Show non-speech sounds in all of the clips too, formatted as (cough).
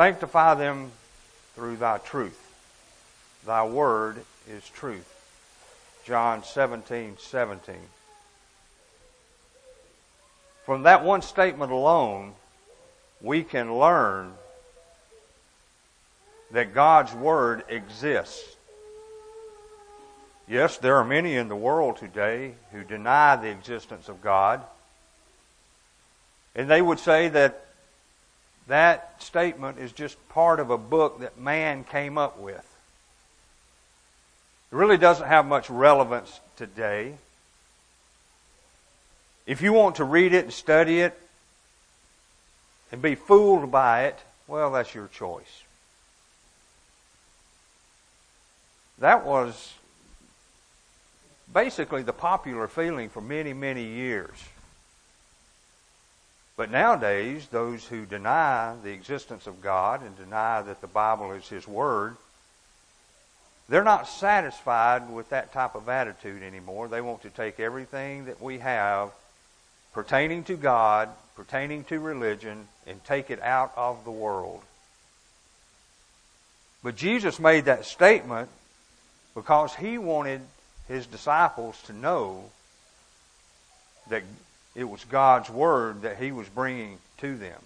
Sanctify them through thy truth. Thy word is truth. John 17, 17. From that one statement alone, we can learn that God's Word exists. Yes, there are many in the world today who deny the existence of God. And they would say that that statement is just part of a book that man came up with. It really doesn't have much relevance today. If you want to read it and study it and be fooled by it, well, that's your choice. That was basically the popular feeling for many, many years. But nowadays, those who deny the existence of God and deny that the Bible is His Word, they're not satisfied with that type of attitude anymore. They want to take everything that we have pertaining to God, pertaining to religion, and take it out of the world. But Jesus made that statement because he wanted his disciples to know that it was God's Word that he was bringing to them.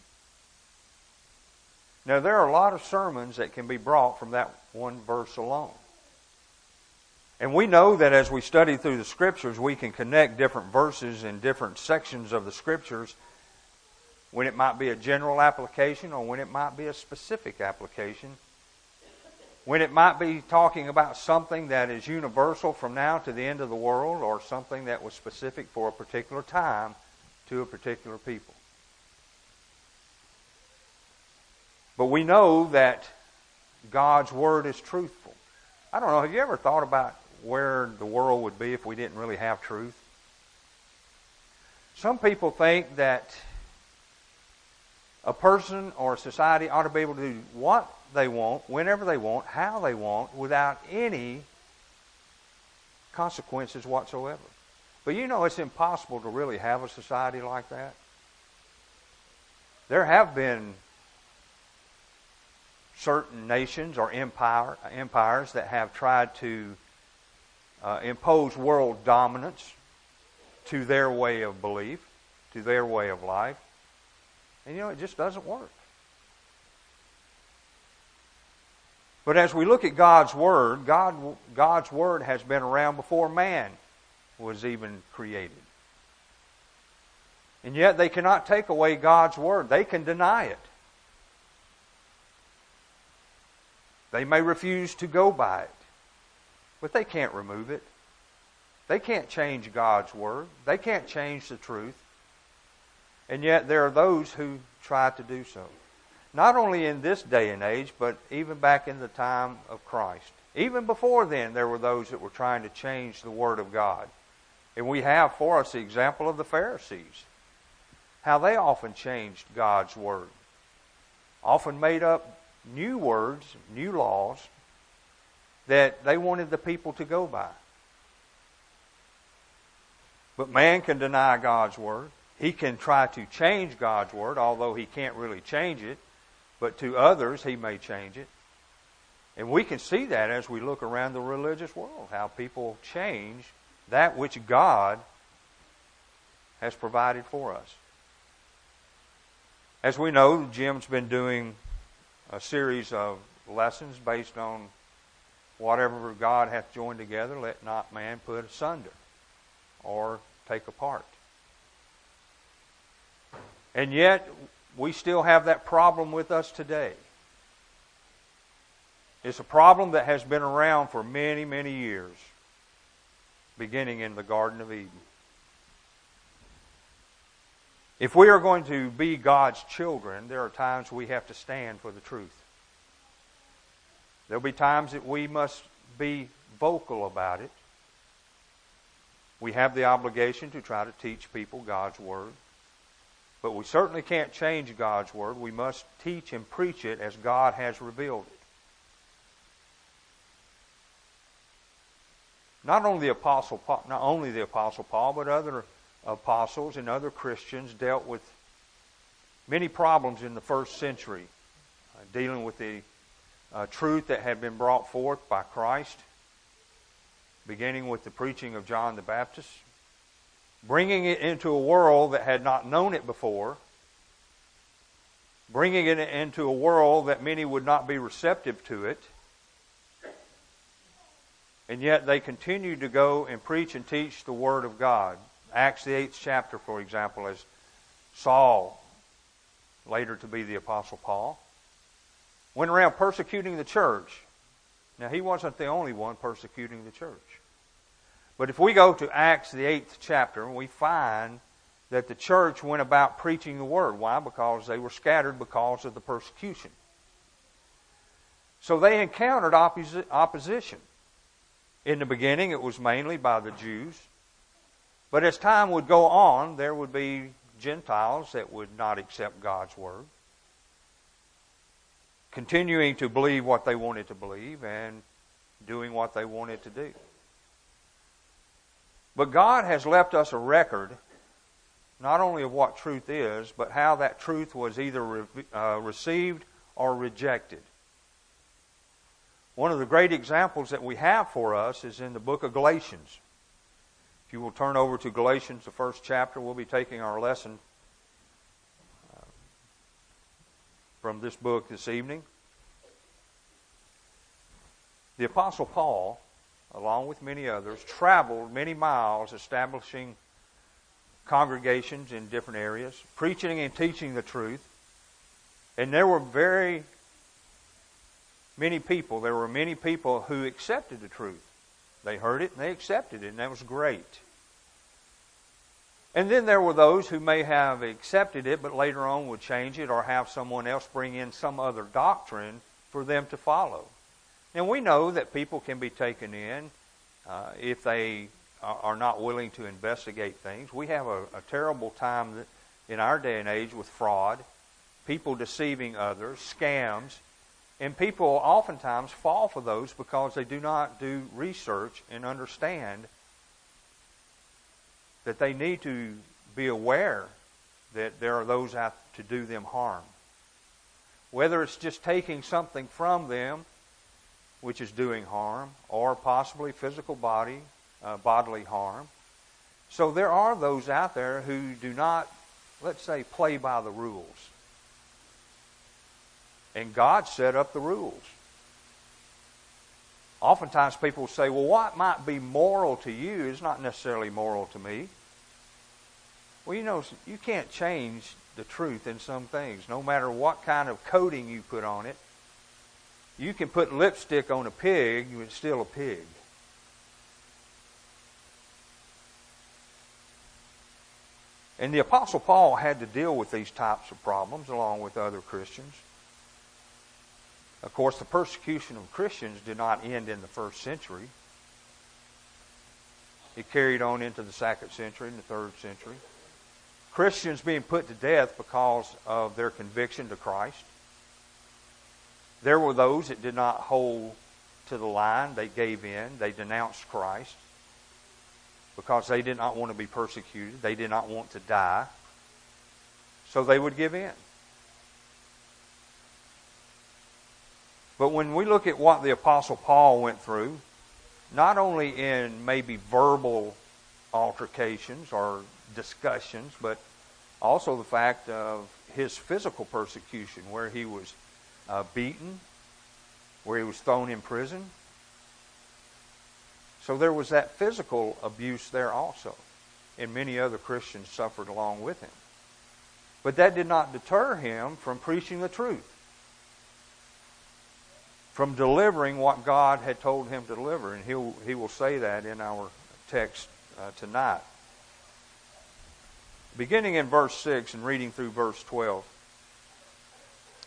Now, there are a lot of sermons that can be brought from that one verse alone. And we know that as we study through the Scriptures, we can connect different verses in different sections of the Scriptures when it might be a general application or when it might be a specific application when it might be talking about something that is universal from now to the end of the world or something that was specific for a particular time to a particular people. But we know that God's Word is truthful. I don't know, have you ever thought about where the world would be if we didn't really have truth? Some people think that a person or a society ought to be able to do what they want, whenever they want, how they want, without any consequences whatsoever. But you know, it's impossible to really have a society like that. There have been certain nations or empire, empires that have tried to uh, impose world dominance to their way of belief, to their way of life. And you know, it just doesn't work. But as we look at God's Word, God, God's Word has been around before man was even created. And yet they cannot take away God's Word. They can deny it. They may refuse to go by it, but they can't remove it. They can't change God's Word. They can't change the truth. And yet there are those who try to do so. Not only in this day and age, but even back in the time of Christ. Even before then, there were those that were trying to change the Word of God. And we have for us the example of the Pharisees. How they often changed God's Word. Often made up new words, new laws that they wanted the people to go by. But man can deny God's Word. He can try to change God's Word, although he can't really change it. But to others, he may change it. And we can see that as we look around the religious world, how people change that which God has provided for us. As we know, Jim's been doing a series of lessons based on whatever God hath joined together, let not man put asunder or take apart. And yet, we still have that problem with us today. It's a problem that has been around for many, many years, beginning in the Garden of Eden. If we are going to be God's children, there are times we have to stand for the truth. There'll be times that we must be vocal about it. We have the obligation to try to teach people God's Word. But we certainly can't change God's Word. We must teach and preach it as God has revealed it. Not only the apostle Paul, not only the apostle Paul, but other apostles and other Christians dealt with many problems in the first century dealing with the uh, truth that had been brought forth by Christ, beginning with the preaching of John the Baptist, bringing it into a world that had not known it before, bringing it into a world that many would not be receptive to it. And yet they continued to go and preach and teach the Word of God. Acts, the 8th chapter, for example, as Saul, later to be the Apostle Paul, went around persecuting the church. Now, he wasn't the only one persecuting the church. But if we go to Acts, the 8th chapter, we find that the church went about preaching the word. Why? Because they were scattered because of the persecution. So they encountered opposi- opposition. In the beginning, it was mainly by the Jews. But as time would go on, there would be Gentiles that would not accept God's word, continuing to believe what they wanted to believe and doing what they wanted to do. But God has left us a record not only of what truth is, but how that truth was either re- uh, received or rejected. One of the great examples that we have for us is in the book of Galatians. If you will turn over to Galatians, the first chapter, we'll be taking our lesson uh, from this book this evening. The Apostle Paul, along with many others, traveled many miles establishing congregations in different areas, preaching and teaching the truth. And there were very many people, there were many people who accepted the truth. They heard it and they accepted it, and that was great. And then there were those who may have accepted it, but later on would change it or have someone else bring in some other doctrine for them to follow. And we know that people can be taken in uh, if they are not willing to investigate things. We have a, a terrible time in our day and age with fraud, people deceiving others, scams, and people oftentimes fall for those because they do not do research and understand that they need to be aware that there are those out to do them harm. Whether it's just taking something from them, which is doing harm, or possibly physical body uh, bodily harm. So there are those out there who do not, let's say, play by the rules. And God set up the rules. Oftentimes people say, well, what might be moral to you is not necessarily moral to me. Well, you know, you can't change the truth in some things, no matter what kind of coating you put on it. You can put lipstick on a pig, it's still a pig. And the Apostle Paul had to deal with these types of problems along with other Christians. Of course, the persecution of Christians did not end in the first century. It carried on into the second century and the third century. Christians being put to death because of their conviction to Christ. There were those that did not hold to the line. They gave in. They denounced Christ because they did not want to be persecuted. They did not want to die. So they would give in. But when we look at what the Apostle Paul went through, not only in maybe verbal altercations or discussions, but also the fact of his physical persecution, where he was uh, beaten, where he was thrown in prison, so there was that physical abuse there also. And many other Christians suffered along with him. But that did not deter him from preaching the truth, from delivering what God had told him to deliver. And he'll, he will say that in our text uh, tonight. Beginning in verse 6 and reading through verse 12,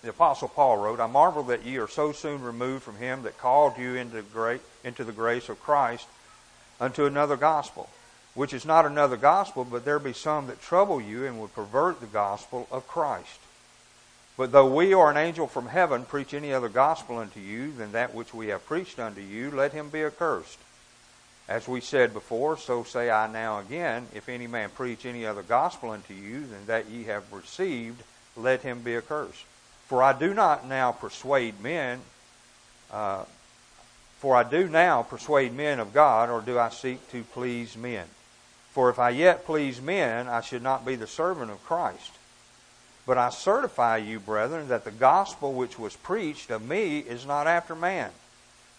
the Apostle Paul wrote, I marvel that ye are so soon removed from him that called you into, great, into the grace of Christ unto another gospel, which is not another gospel, but there be some that trouble you and would pervert the gospel of Christ. But though we or an angel from heaven preach any other gospel unto you than that which we have preached unto you, let him be accursed. As we said before, so say I now again, if any man preach any other gospel unto you than that ye have received, let him be accursed. For I do not now persuade men, uh, for I do now persuade men of God, or do I seek to please men? For if I yet please men, I should not be the servant of Christ. But I certify you, brethren, that the gospel which was preached of me is not after man.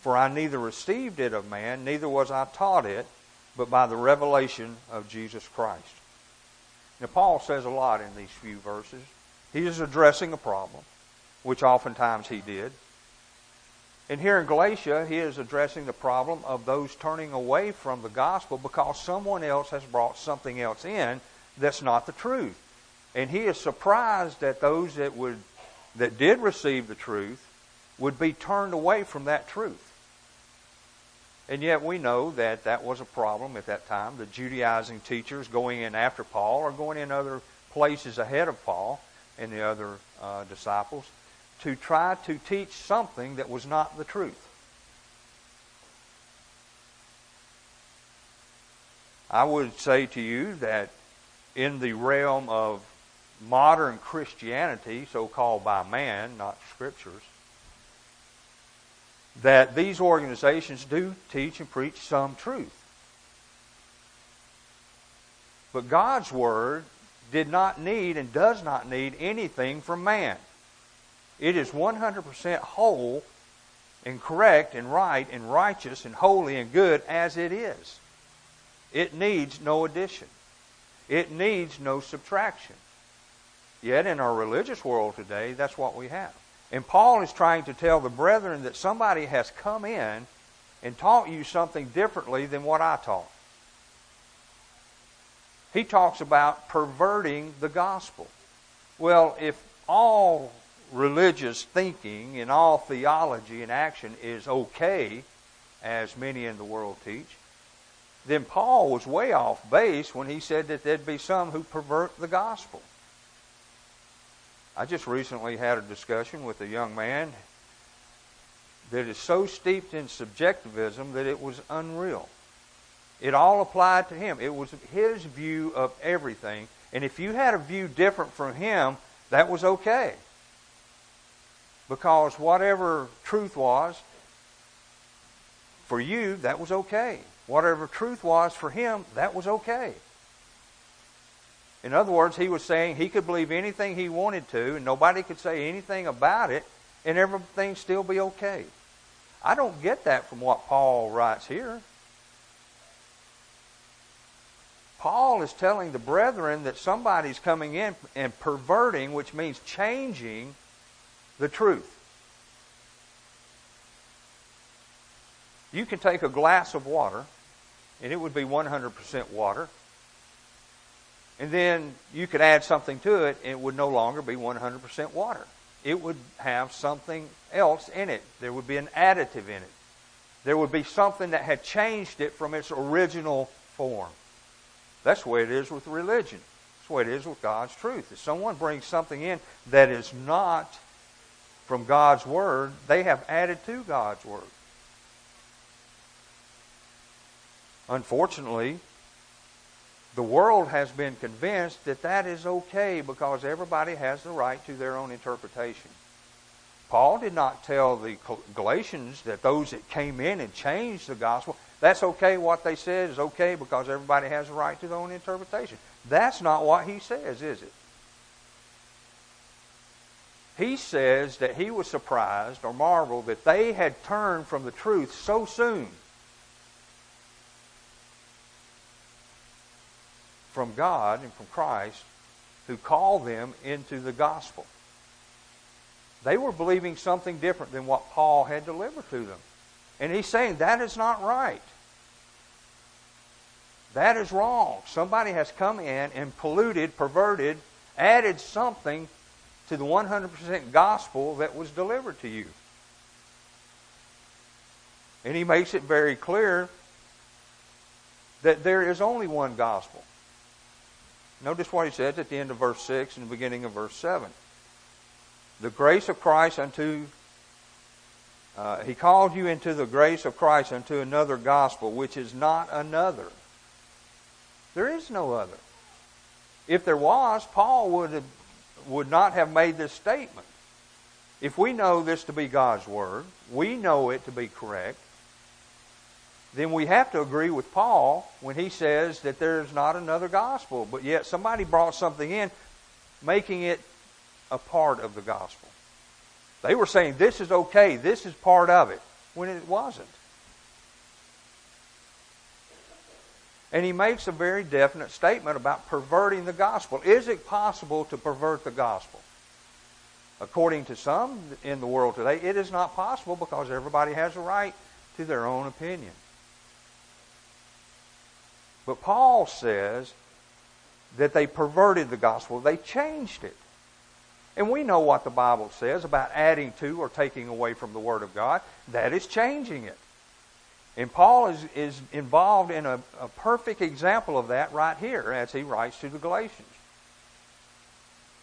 For I neither received it of man, neither was I taught it, but by the revelation of Jesus Christ. Now, Paul says a lot in these few verses. He is addressing a problem, which oftentimes he did. And here in Galatia, he is addressing the problem of those turning away from the gospel because someone else has brought something else in that's not the truth. And he is surprised that those that would that did receive the truth would be turned away from that truth. And yet we know that that was a problem at that time. The Judaizing teachers going in after Paul or going in other places ahead of Paul and the other uh, disciples to try to teach something that was not the truth. I would say to you that in the realm of modern Christianity, so called by man, not scriptures, that these organizations do teach and preach some truth. But God's Word did not need and does not need anything from man. It is 100% whole and correct and right and righteous and holy and good as it is. It needs no addition. It needs no subtraction. Yet in our religious world today, that's what we have. And Paul is trying to tell the brethren that somebody has come in and taught you something differently than what I taught. He talks about perverting the gospel. Well, if all religious thinking and all theology and action is okay, as many in the world teach, then Paul was way off base when he said that there'd be some who pervert the gospel. I just recently had a discussion with a young man that is so steeped in subjectivism that it was unreal. It all applied to him. It was his view of everything. And if you had a view different from him, that was okay. Because whatever truth was for you, that was okay. Whatever truth was for him, that was okay. In other words, he was saying he could believe anything he wanted to, and nobody could say anything about it, and everything still be okay. I don't get that from what Paul writes here. Paul is telling the brethren that somebody's coming in and perverting, which means changing the truth. You can take a glass of water, and it would be 100% water, and then you could add something to it, and it would no longer be 100% water. It would have something else in it. There would be an additive in it. There would be something that had changed it from its original form. That's the way it is with religion. That's the way it is with God's truth. If someone brings something in that is not from God's Word, they have added to God's Word. Unfortunately, the world has been convinced that that is okay because everybody has the right to their own interpretation. Paul did not tell the Galatians that those that came in and changed the gospel, that's okay, what they said is okay because everybody has a right to their own interpretation. That's not what he says, is it? He says that he was surprised or marveled that they had turned from the truth so soon. from God and from Christ who called them into the gospel. They were believing something different than what Paul had delivered to them. And he's saying that is not right. That is wrong. Somebody has come in and polluted, perverted, added something to the 100% gospel that was delivered to you. And he makes it very clear that there is only one gospel. Notice what he says at the end of verse 6 and the beginning of verse 7. The grace of Christ unto, uh, he called you into the grace of Christ unto another gospel, which is not another. There is no other. If there was, Paul would, have, would not have made this statement. if we know this to be God's Word, we know it to be correct, then we have to agree with Paul when he says that there's not another gospel, but yet somebody brought something in making it a part of the gospel. They were saying this is okay, this is part of it, when it wasn't. And he makes a very definite statement about perverting the gospel. Is it possible to pervert the gospel? According to some in the world today, it is not possible because everybody has a right to their own opinion. But Paul says that they perverted the gospel, they changed it. And we know what the Bible says about adding to or taking away from the Word of God. That is changing it. And Paul is, is involved in a, a perfect example of that right here as he writes to the Galatians.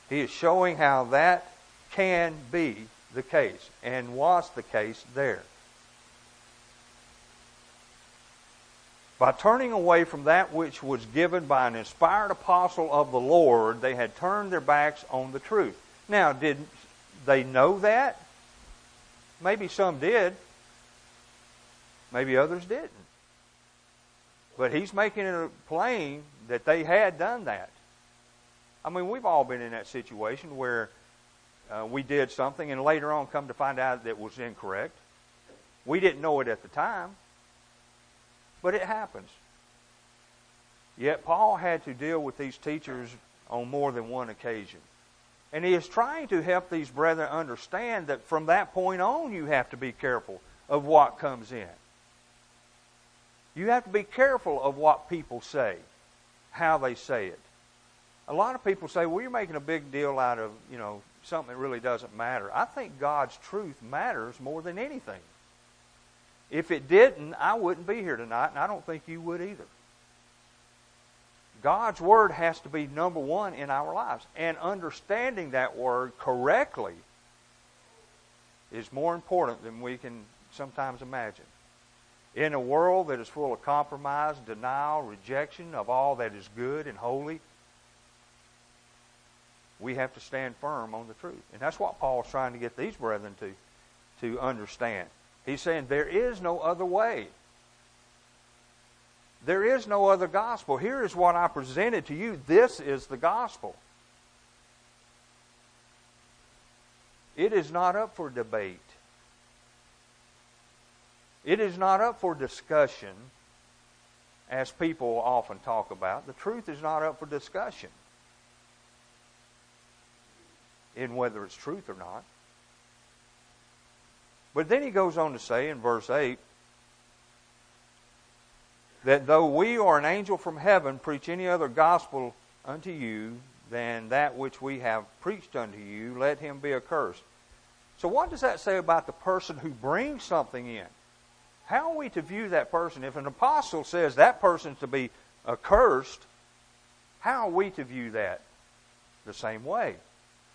He is showing how that can be the case and was the case there. By turning away from that which was given by an inspired apostle of the Lord, they had turned their backs on the truth. Now, did they know that? Maybe some did. Maybe others didn't. But he's making it plain that they had done that. I mean, we've all been in that situation where uh, we did something and later on come to find out that it was incorrect. We didn't know it at the time, but it happens. Yet Paul had to deal with these teachers on more than one occasion. And he is trying to help these brethren understand that from that point on, you have to be careful of what comes in. You have to be careful of what people say, how they say it. A lot of people say, well, you're making a big deal out of, you know, something that really doesn't matter. I think God's truth matters more than anything. If it didn't, I wouldn't be here tonight, and I don't think you would either. God's Word has to be number one in our lives. And understanding that Word correctly is more important than we can sometimes imagine. In a world that is full of compromise, denial, rejection of all that is good and holy, we have to stand firm on the truth. And that's what Paul's trying to get these brethren to, to understand. He's saying there is no other way. There is no other gospel. Here is what I presented to you. This is the gospel. It is not up for debate. It is not up for discussion, as people often talk about. The truth is not up for discussion in whether it's truth or not. But then he goes on to say in verse 8 that though we or an angel from heaven preach any other gospel unto you than that which we have preached unto you, let him be accursed. So, what does that say about the person who brings something in? How are we to view that person? If an apostle says that person's to be accursed, how are we to view that? The same way.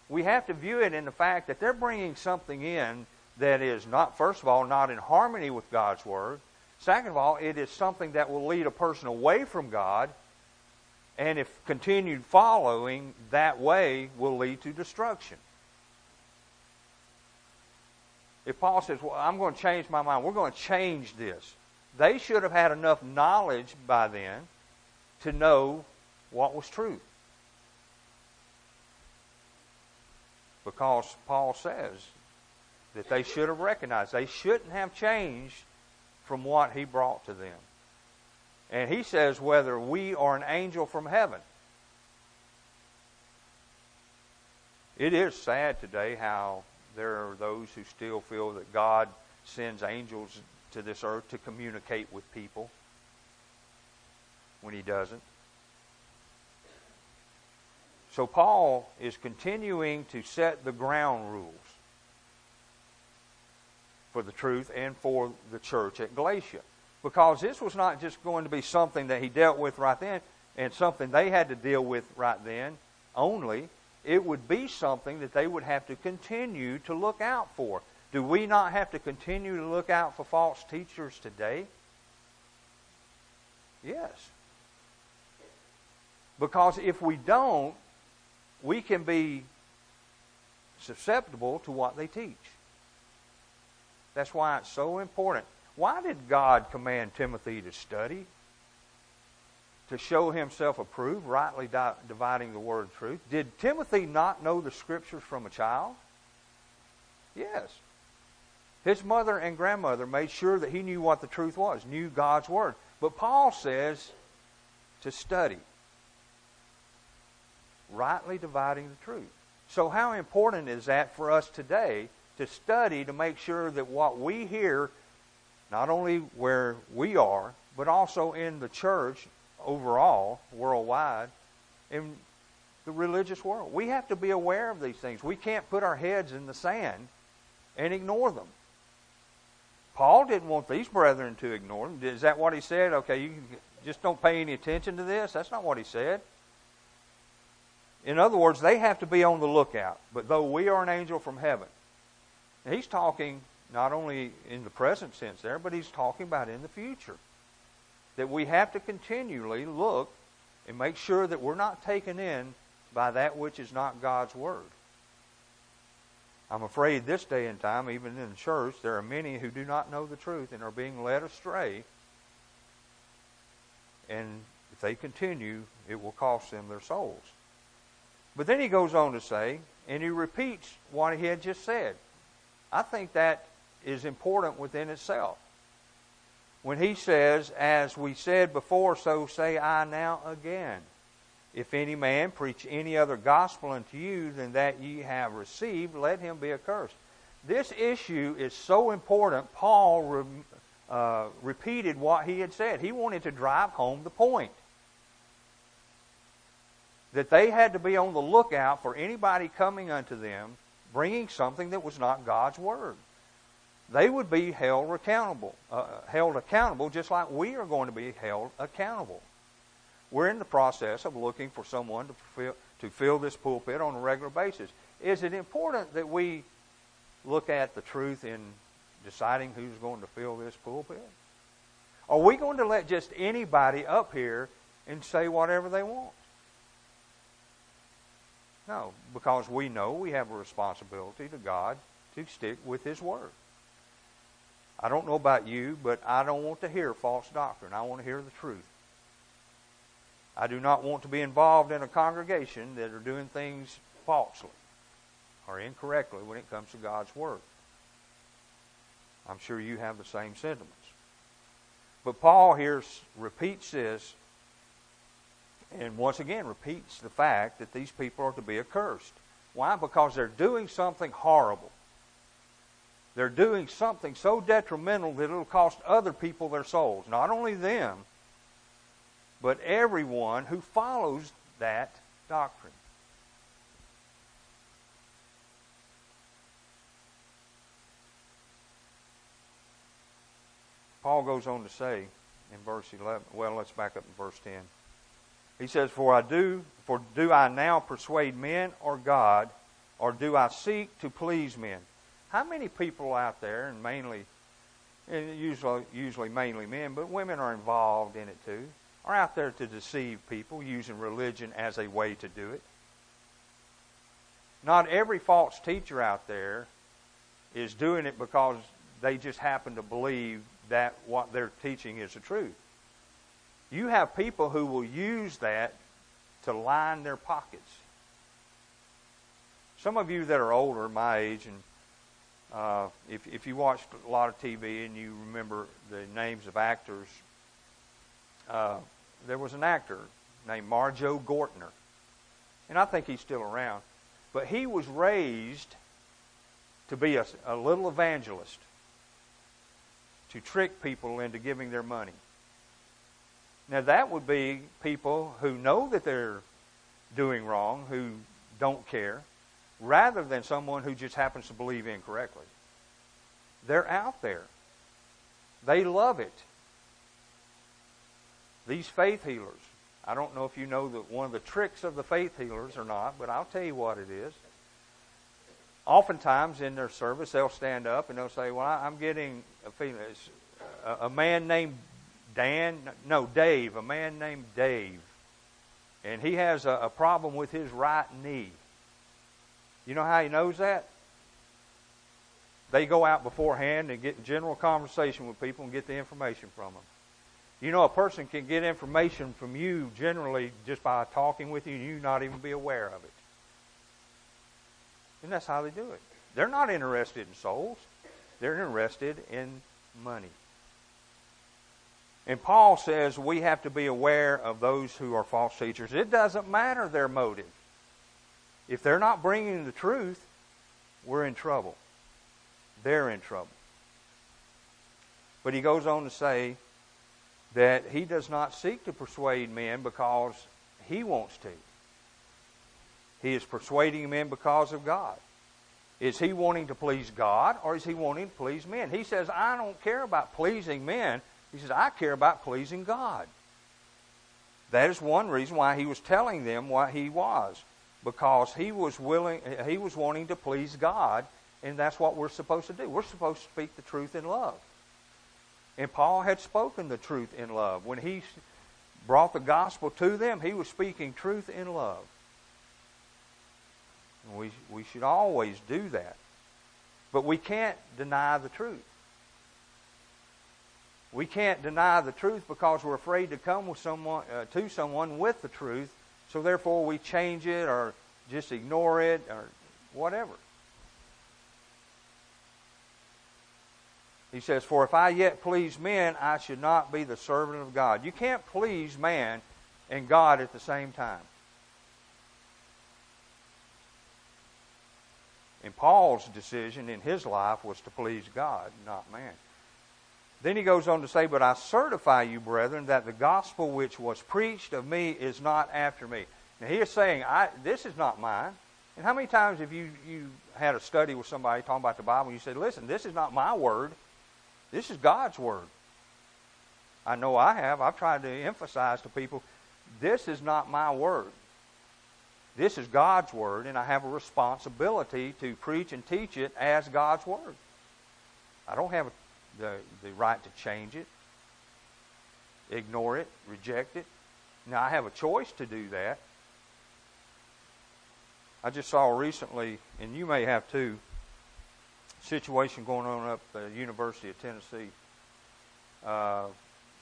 We have to view it in the fact that they're bringing something in that is not, first of all, not in harmony with God's Word. Second of all, it is something that will lead a person away from God. And if continued following that way will lead to destruction. If Paul says, Well, I'm going to change my mind, we're going to change this, they should have had enough knowledge by then to know what was true. Because Paul says that they should have recognized, they shouldn't have changed from what he brought to them. And he says, whether we are an angel from heaven. It is sad today how there are those who still feel that God sends angels to this earth to communicate with people when He doesn't. So Paul is continuing to set the ground rules for the truth and for the church at Galatia. Because this was not just going to be something that he dealt with right then and something they had to deal with right then only it would be something that they would have to continue to look out for. Do we not have to continue to look out for false teachers today? Yes. Because if we don't, we can be susceptible to what they teach. That's why it's so important. Why did God command Timothy to study? To show himself approved, rightly di- dividing the word of truth. Did Timothy not know the scriptures from a child? Yes. His mother and grandmother made sure that he knew what the truth was, knew God's word. But Paul says to study, rightly dividing the truth. So, how important is that for us today to study to make sure that what we hear, not only where we are, but also in the church overall, worldwide, in the religious world, we have to be aware of these things. We can't put our heads in the sand and ignore them. Paul didn't want these brethren to ignore them. Is that what he said? Okay, you just don't pay any attention to this? That's not what he said. In other words, they have to be on the lookout. But though we are an angel from heaven, he's talking not only in the present sense there, but he's talking about in the future. That we have to continually look and make sure that we're not taken in by that which is not God's Word. I'm afraid this day and time, even in the church, there are many who do not know the truth and are being led astray. And if they continue, it will cost them their souls. But then he goes on to say, and he repeats what he had just said. I think that is important within itself. When he says, As we said before, so say I now again. If any man preach any other gospel unto you than that ye have received, let him be accursed. This issue is so important, Paul re, uh, repeated what he had said. He wanted to drive home the point that they had to be on the lookout for anybody coming unto them bringing something that was not God's word. They would be held accountable, uh, held accountable just like we are going to be held accountable. We're in the process of looking for someone to fill, to fill this pulpit on a regular basis. Is it important that we look at the truth in deciding who's going to fill this pulpit? Are we going to let just anybody up here and say whatever they want? No, because we know we have a responsibility to God to stick with His Word. I don't know about you, but I don't want to hear false doctrine. I want to hear the truth. I do not want to be involved in a congregation that are doing things falsely or incorrectly when it comes to God's Word. I'm sure you have the same sentiments. But Paul here repeats this and once again repeats the fact that these people are to be accursed. Why? Because they're doing something horrible. They're doing something so detrimental that it'll cost other people their souls. Not only them, but everyone who follows that doctrine. Paul goes on to say in verse 11, well, let's back up in verse 10. He says, For I do, for do I now persuade men or God, or do I seek to please men? How many people out there, and mainly, and usually, usually mainly men, but women are involved in it too, are out there to deceive people using religion as a way to do it? Not every false teacher out there is doing it because they just happen to believe that what they're teaching is the truth. You have people who will use that to line their pockets. Some of you that are older, my age, and uh, if, if you watched a lot of TV and you remember the names of actors, uh, there was an actor named Marjoe Gortner. And I think he's still around. But he was raised to be a, a little evangelist, to trick people into giving their money. Now, that would be people who know that they're doing wrong, who don't care, rather than someone who just happens to believe incorrectly. They're out there. They love it. These faith healers. I don't know if you know that one of the tricks of the faith healers or not, but I'll tell you what it is. Oftentimes in their service, they'll stand up and they'll say, "Well, I'm getting a feeling." Uh, a man named Dan, no, Dave, a man named Dave. And he has a, a problem with his right knee. You know how he knows that? They go out beforehand and get in general conversation with people and get the information from them. You know, a person can get information from you generally just by talking with you and you not even be aware of it. And that's how they do it. They're not interested in souls, they're interested in money. And Paul says we have to be aware of those who are false teachers. It doesn't matter their motive. If they're not bringing the truth, we're in trouble. They're in trouble. But he goes on to say that he does not seek to persuade men because he wants to. He is persuading men because of God. Is he wanting to please God or is he wanting to please men? He says, I don't care about pleasing men. He says, I care about pleasing God. That is one reason why he was telling them what he was. Because he was willing he was wanting to please God, and that's what we're supposed to do. We're supposed to speak the truth in love. And Paul had spoken the truth in love. When he brought the gospel to them, he was speaking truth in love. We, we should always do that. But we can't deny the truth. We can't deny the truth because we're afraid to come with someone, uh, to someone with the truth, so therefore we change it or just ignore it or whatever. He says, For if I yet please men, I should not be the servant of God. You can't please man and God at the same time. And Paul's decision in his life was to please God, not man. Then he goes on to say, But I certify you, brethren, that the gospel which was preached of me is not after me. Now he is saying, This is not mine. And how many times have you, you had a study with somebody talking about the Bible and you said, Listen, this is not my word, this is God's word. I know I have. I've tried to emphasize to people, this is not my word. This is God's Word, and I have a responsibility to preach and teach it as God's Word. I don't have the, the right to change it, ignore it, reject it. Now, I have a choice to do that. I just saw recently, and you may have too, situation going on up at the University of Tennessee, uh,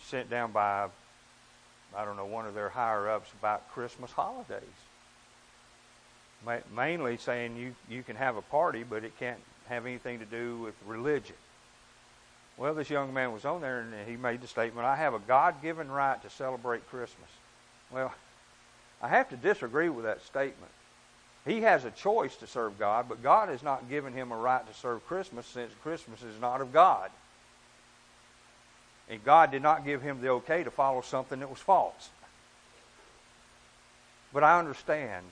sent down by, I don't know, one of their higher ups about Christmas holidays mainly saying you, you can have a party, but it can't have anything to do with religion. Well, this young man was on there and he made the statement, I have a God given right to celebrate Christmas. Well, (laughs) I have to disagree with that statement. He has a choice to serve God, but God has not given him a right to serve Christmas since Christmas is not of God. And God did not give him the okay to follow something that was false. But I understand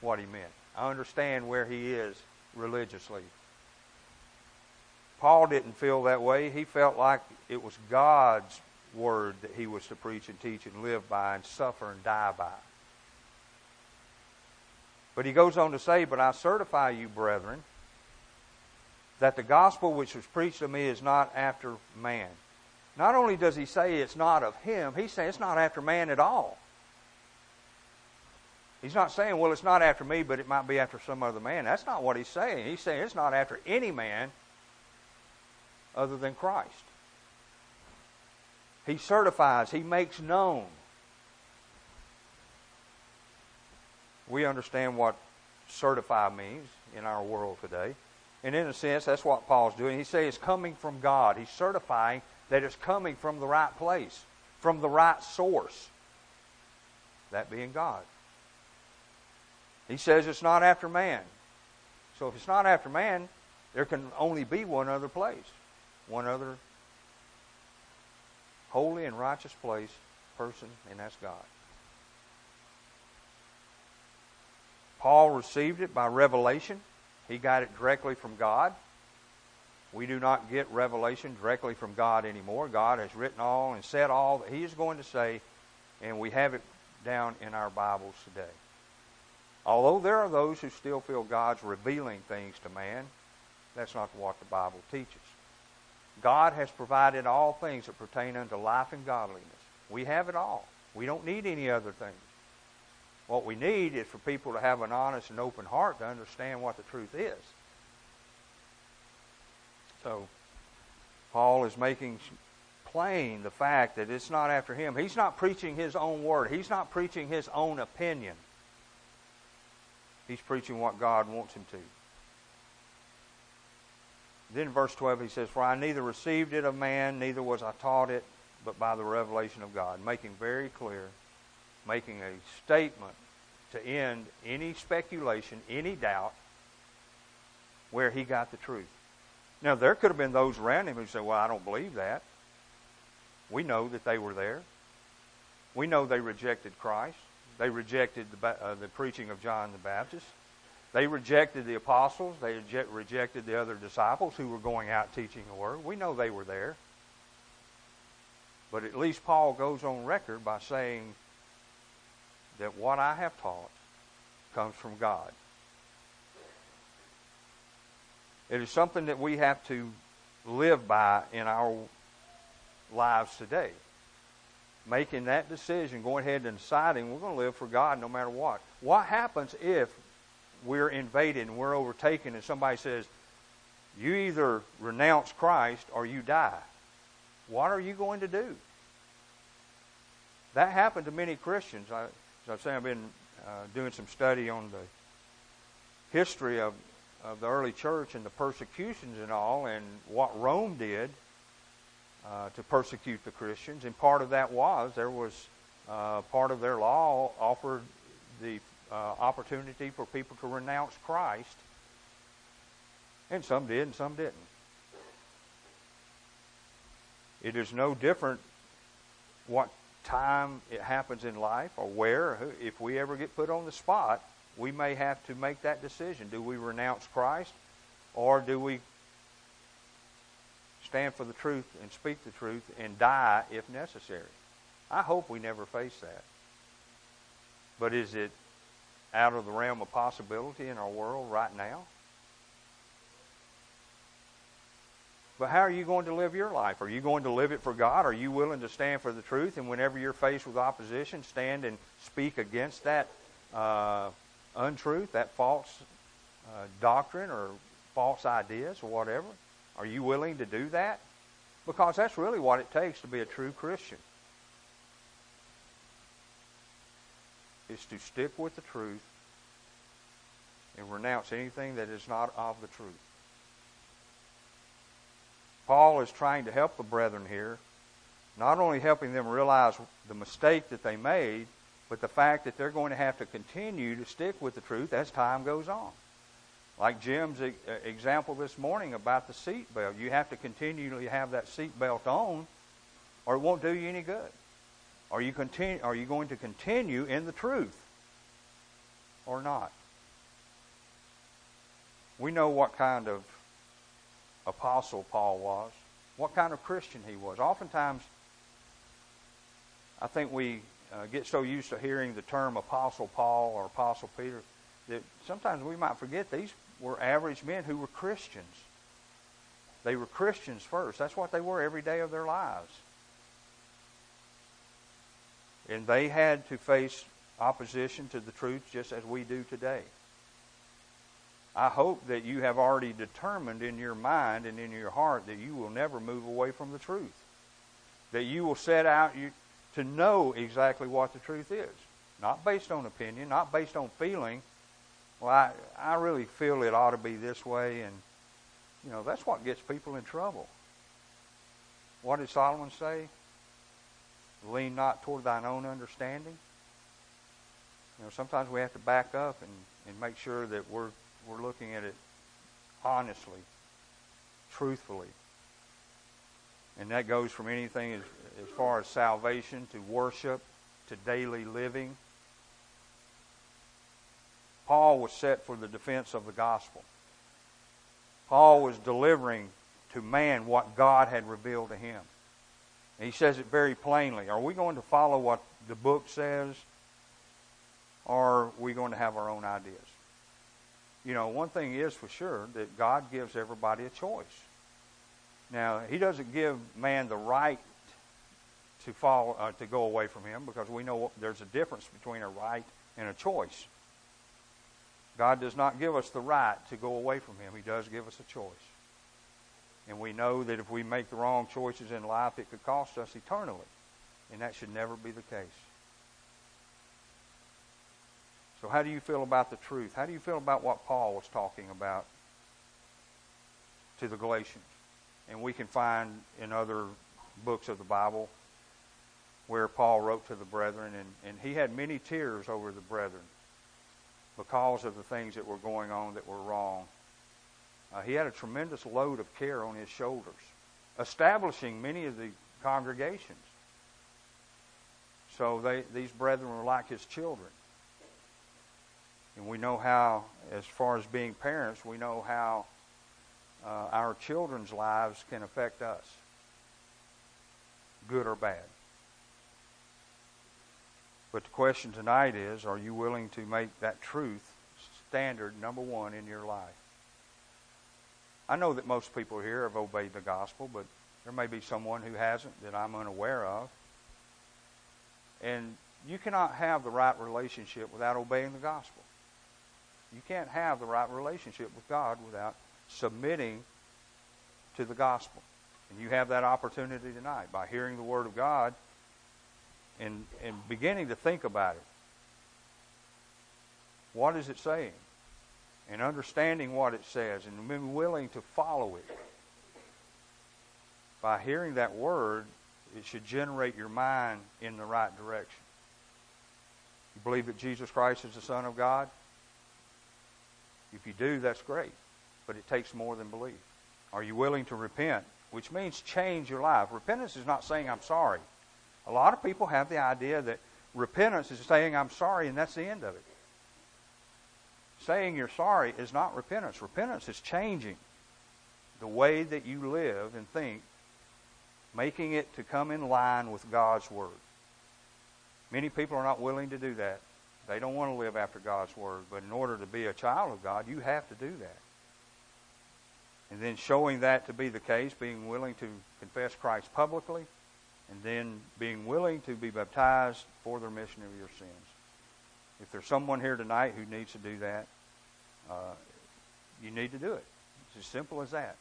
what he meant. I understand where he is religiously. Paul didn't feel that way. He felt like it was God's word that he was to preach and teach and live by and suffer and die by. But he goes on to say, But I certify you, brethren, that the gospel which was preached to me is not after man. Not only does he say it's not of him, he's saying it's not after man at all. He's not saying, well, it's not after me, but it might be after some other man. That's not what he's saying. He's saying it's not after any man other than Christ. He certifies, he makes known. We understand what certify means in our world today. And in a sense, that's what Paul's doing. He says it's coming from God. He's certifying that it's coming from the right place, from the right source. That being God. He says it's not after man. So if it's not after man, there can only be one other place, one other holy and righteous place, person, and that's God. Paul received it by revelation. He got it directly from God. We do not get revelation directly from God anymore. God has written all and said all that He is going to say, and we have it down in our Bibles today. Although there are those who still feel God's revealing things to man, that's not what the Bible teaches. God has provided all things that pertain unto life and godliness. We have it all. We don't need any other things. What we need is for people to have an honest and open heart to understand what the truth is. So, Paul is making plain the fact that it's not after him. He's not preaching his own word, he's not preaching his own opinion. He's preaching what God wants him to. Then verse 12 he says, For I neither received it of man, neither was I taught it, but by the revelation of God. Making very clear, making a statement to end any speculation, any doubt, where he got the truth. Now, there could have been those around him who said, Well, I don't believe that. We know that they were there. We know they rejected Christ. They rejected the, uh, the preaching of John the Baptist. They rejected the apostles. They rejected the other disciples who were going out teaching the word. We know they were there. But at least Paul goes on record by saying that what I have taught comes from God. It is something that we have to live by in our lives today. Making that decision, going ahead and deciding we're going to live for God no matter what. What happens if we're invaded and we're overtaken and somebody says, you either renounce Christ or you die? What are you going to do? That happened to many Christians. I, as I say, I've been uh, doing some study on the history of, of the early church and the persecutions and all, and what Rome did uh, to persecute the Christians. And part of that was there was uh, part of their law offered the uh, opportunity for people to renounce Christ, and some did and some didn't. It is no different what time it happens in life or where. If we ever get put on the spot, we may have to make that decision. Do we renounce Christ or do we stand for the truth and speak the truth and die if necessary? I hope we never face that. But is it out of the realm of possibility in our world right now? But how are you going to live your life? Are you going to live it for God? Are you willing to stand for the truth? And whenever you're faced with opposition, stand and speak against that uh, untruth, that false uh, doctrine or false ideas or whatever? Are you willing to do that? Because that's really what it takes to be a true Christian. Is to stick with the truth and renounce anything that is not of the truth. Paul is trying to help the brethren here, not only helping them realize the mistake that they made, but the fact that they're going to have to continue to stick with the truth as time goes on. Like Jim's example this morning about the seat belt. You have to continually have that seat belt on, or it won't do you any good. Are you, continue, are you going to continue in the truth or not? We know what kind of apostle Paul was, what kind of Christian he was. Oftentimes, I think we uh, get so used to hearing the term apostle Paul or apostle Peter that sometimes we might forget these were average men who were Christians. They were Christians first. That's what they were every day of their lives. And they had to face opposition to the truth just as we do today. I hope that you have already determined in your mind and in your heart that you will never move away from the truth. That you will set out to know exactly what the truth is. Not based on opinion, not based on feeling. Well, I, I really feel it ought to be this way, and, you know, that's what gets people in trouble. What did Solomon say? Lean not toward thine own understanding. You know, sometimes we have to back up and, and make sure that we're we're looking at it honestly, truthfully. And that goes from anything as, as far as salvation to worship to daily living. Paul was set for the defense of the gospel. Paul was delivering to man what God had revealed to him. He says it very plainly. Are we going to follow what the book says, or are we going to have our own ideas? you know, one thing is for sure that God gives everybody a choice. Now, He doesn't give man the right to fall uh, to go away from Him because we know there's a difference between a right and a choice. God does not give us the right to go away from Him. He does give us a choice. And we know that if we make the wrong choices in life, it could cost us eternally. And that should never be the case. So, how do you feel about the truth? How do you feel about what Paul was talking about to the Galatians? And we can find in other books of the Bible where Paul wrote to the brethren, and, and he had many tears over the brethren because of the things that were going on that were wrong. Uh, he had a tremendous load of care on his shoulders, establishing many of the congregations. So they, these brethren were like his children. And we know how, as far as being parents, we know how uh, our children's lives can affect us, good or bad. But the question tonight is are you willing to make that truth standard number one in your life? I know that most people here have obeyed the gospel, but there may be someone who hasn't that I'm unaware of. And you cannot have the right relationship without obeying the gospel. You can't have the right relationship with God without submitting to the gospel. And you have that opportunity tonight by hearing the Word of God and, and beginning to think about it. What is it saying? And understanding what it says and being willing to follow it. By hearing that Word, it should generate your mind in the right direction. You believe that Jesus Christ is the Son of God? If you do, that's great. But it takes more than belief. Are you willing to repent? Which means change your life. Repentance is not saying I'm sorry. A lot of people have the idea that repentance is saying I'm sorry and that's the end of it. Saying you're sorry is not repentance. Repentance is changing the way that you live and think, making it to come in line with God's Word. Many people are not willing to do that. They don't want to live after God's Word. But in order to be a child of God, you have to do that. And then showing that to be the case, being willing to confess Christ publicly, and then being willing to be baptized for the remission of your sins. If there's someone here tonight who needs to do that, uh, you need to do it. It's as simple as that.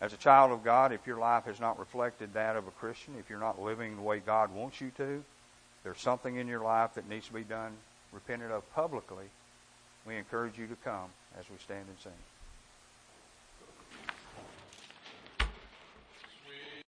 As a child of God, if your life has not reflected that of a Christian, if you're not living the way God wants you to, there's something in your life that needs to be done, repented of publicly, we encourage you to come as we stand and sing.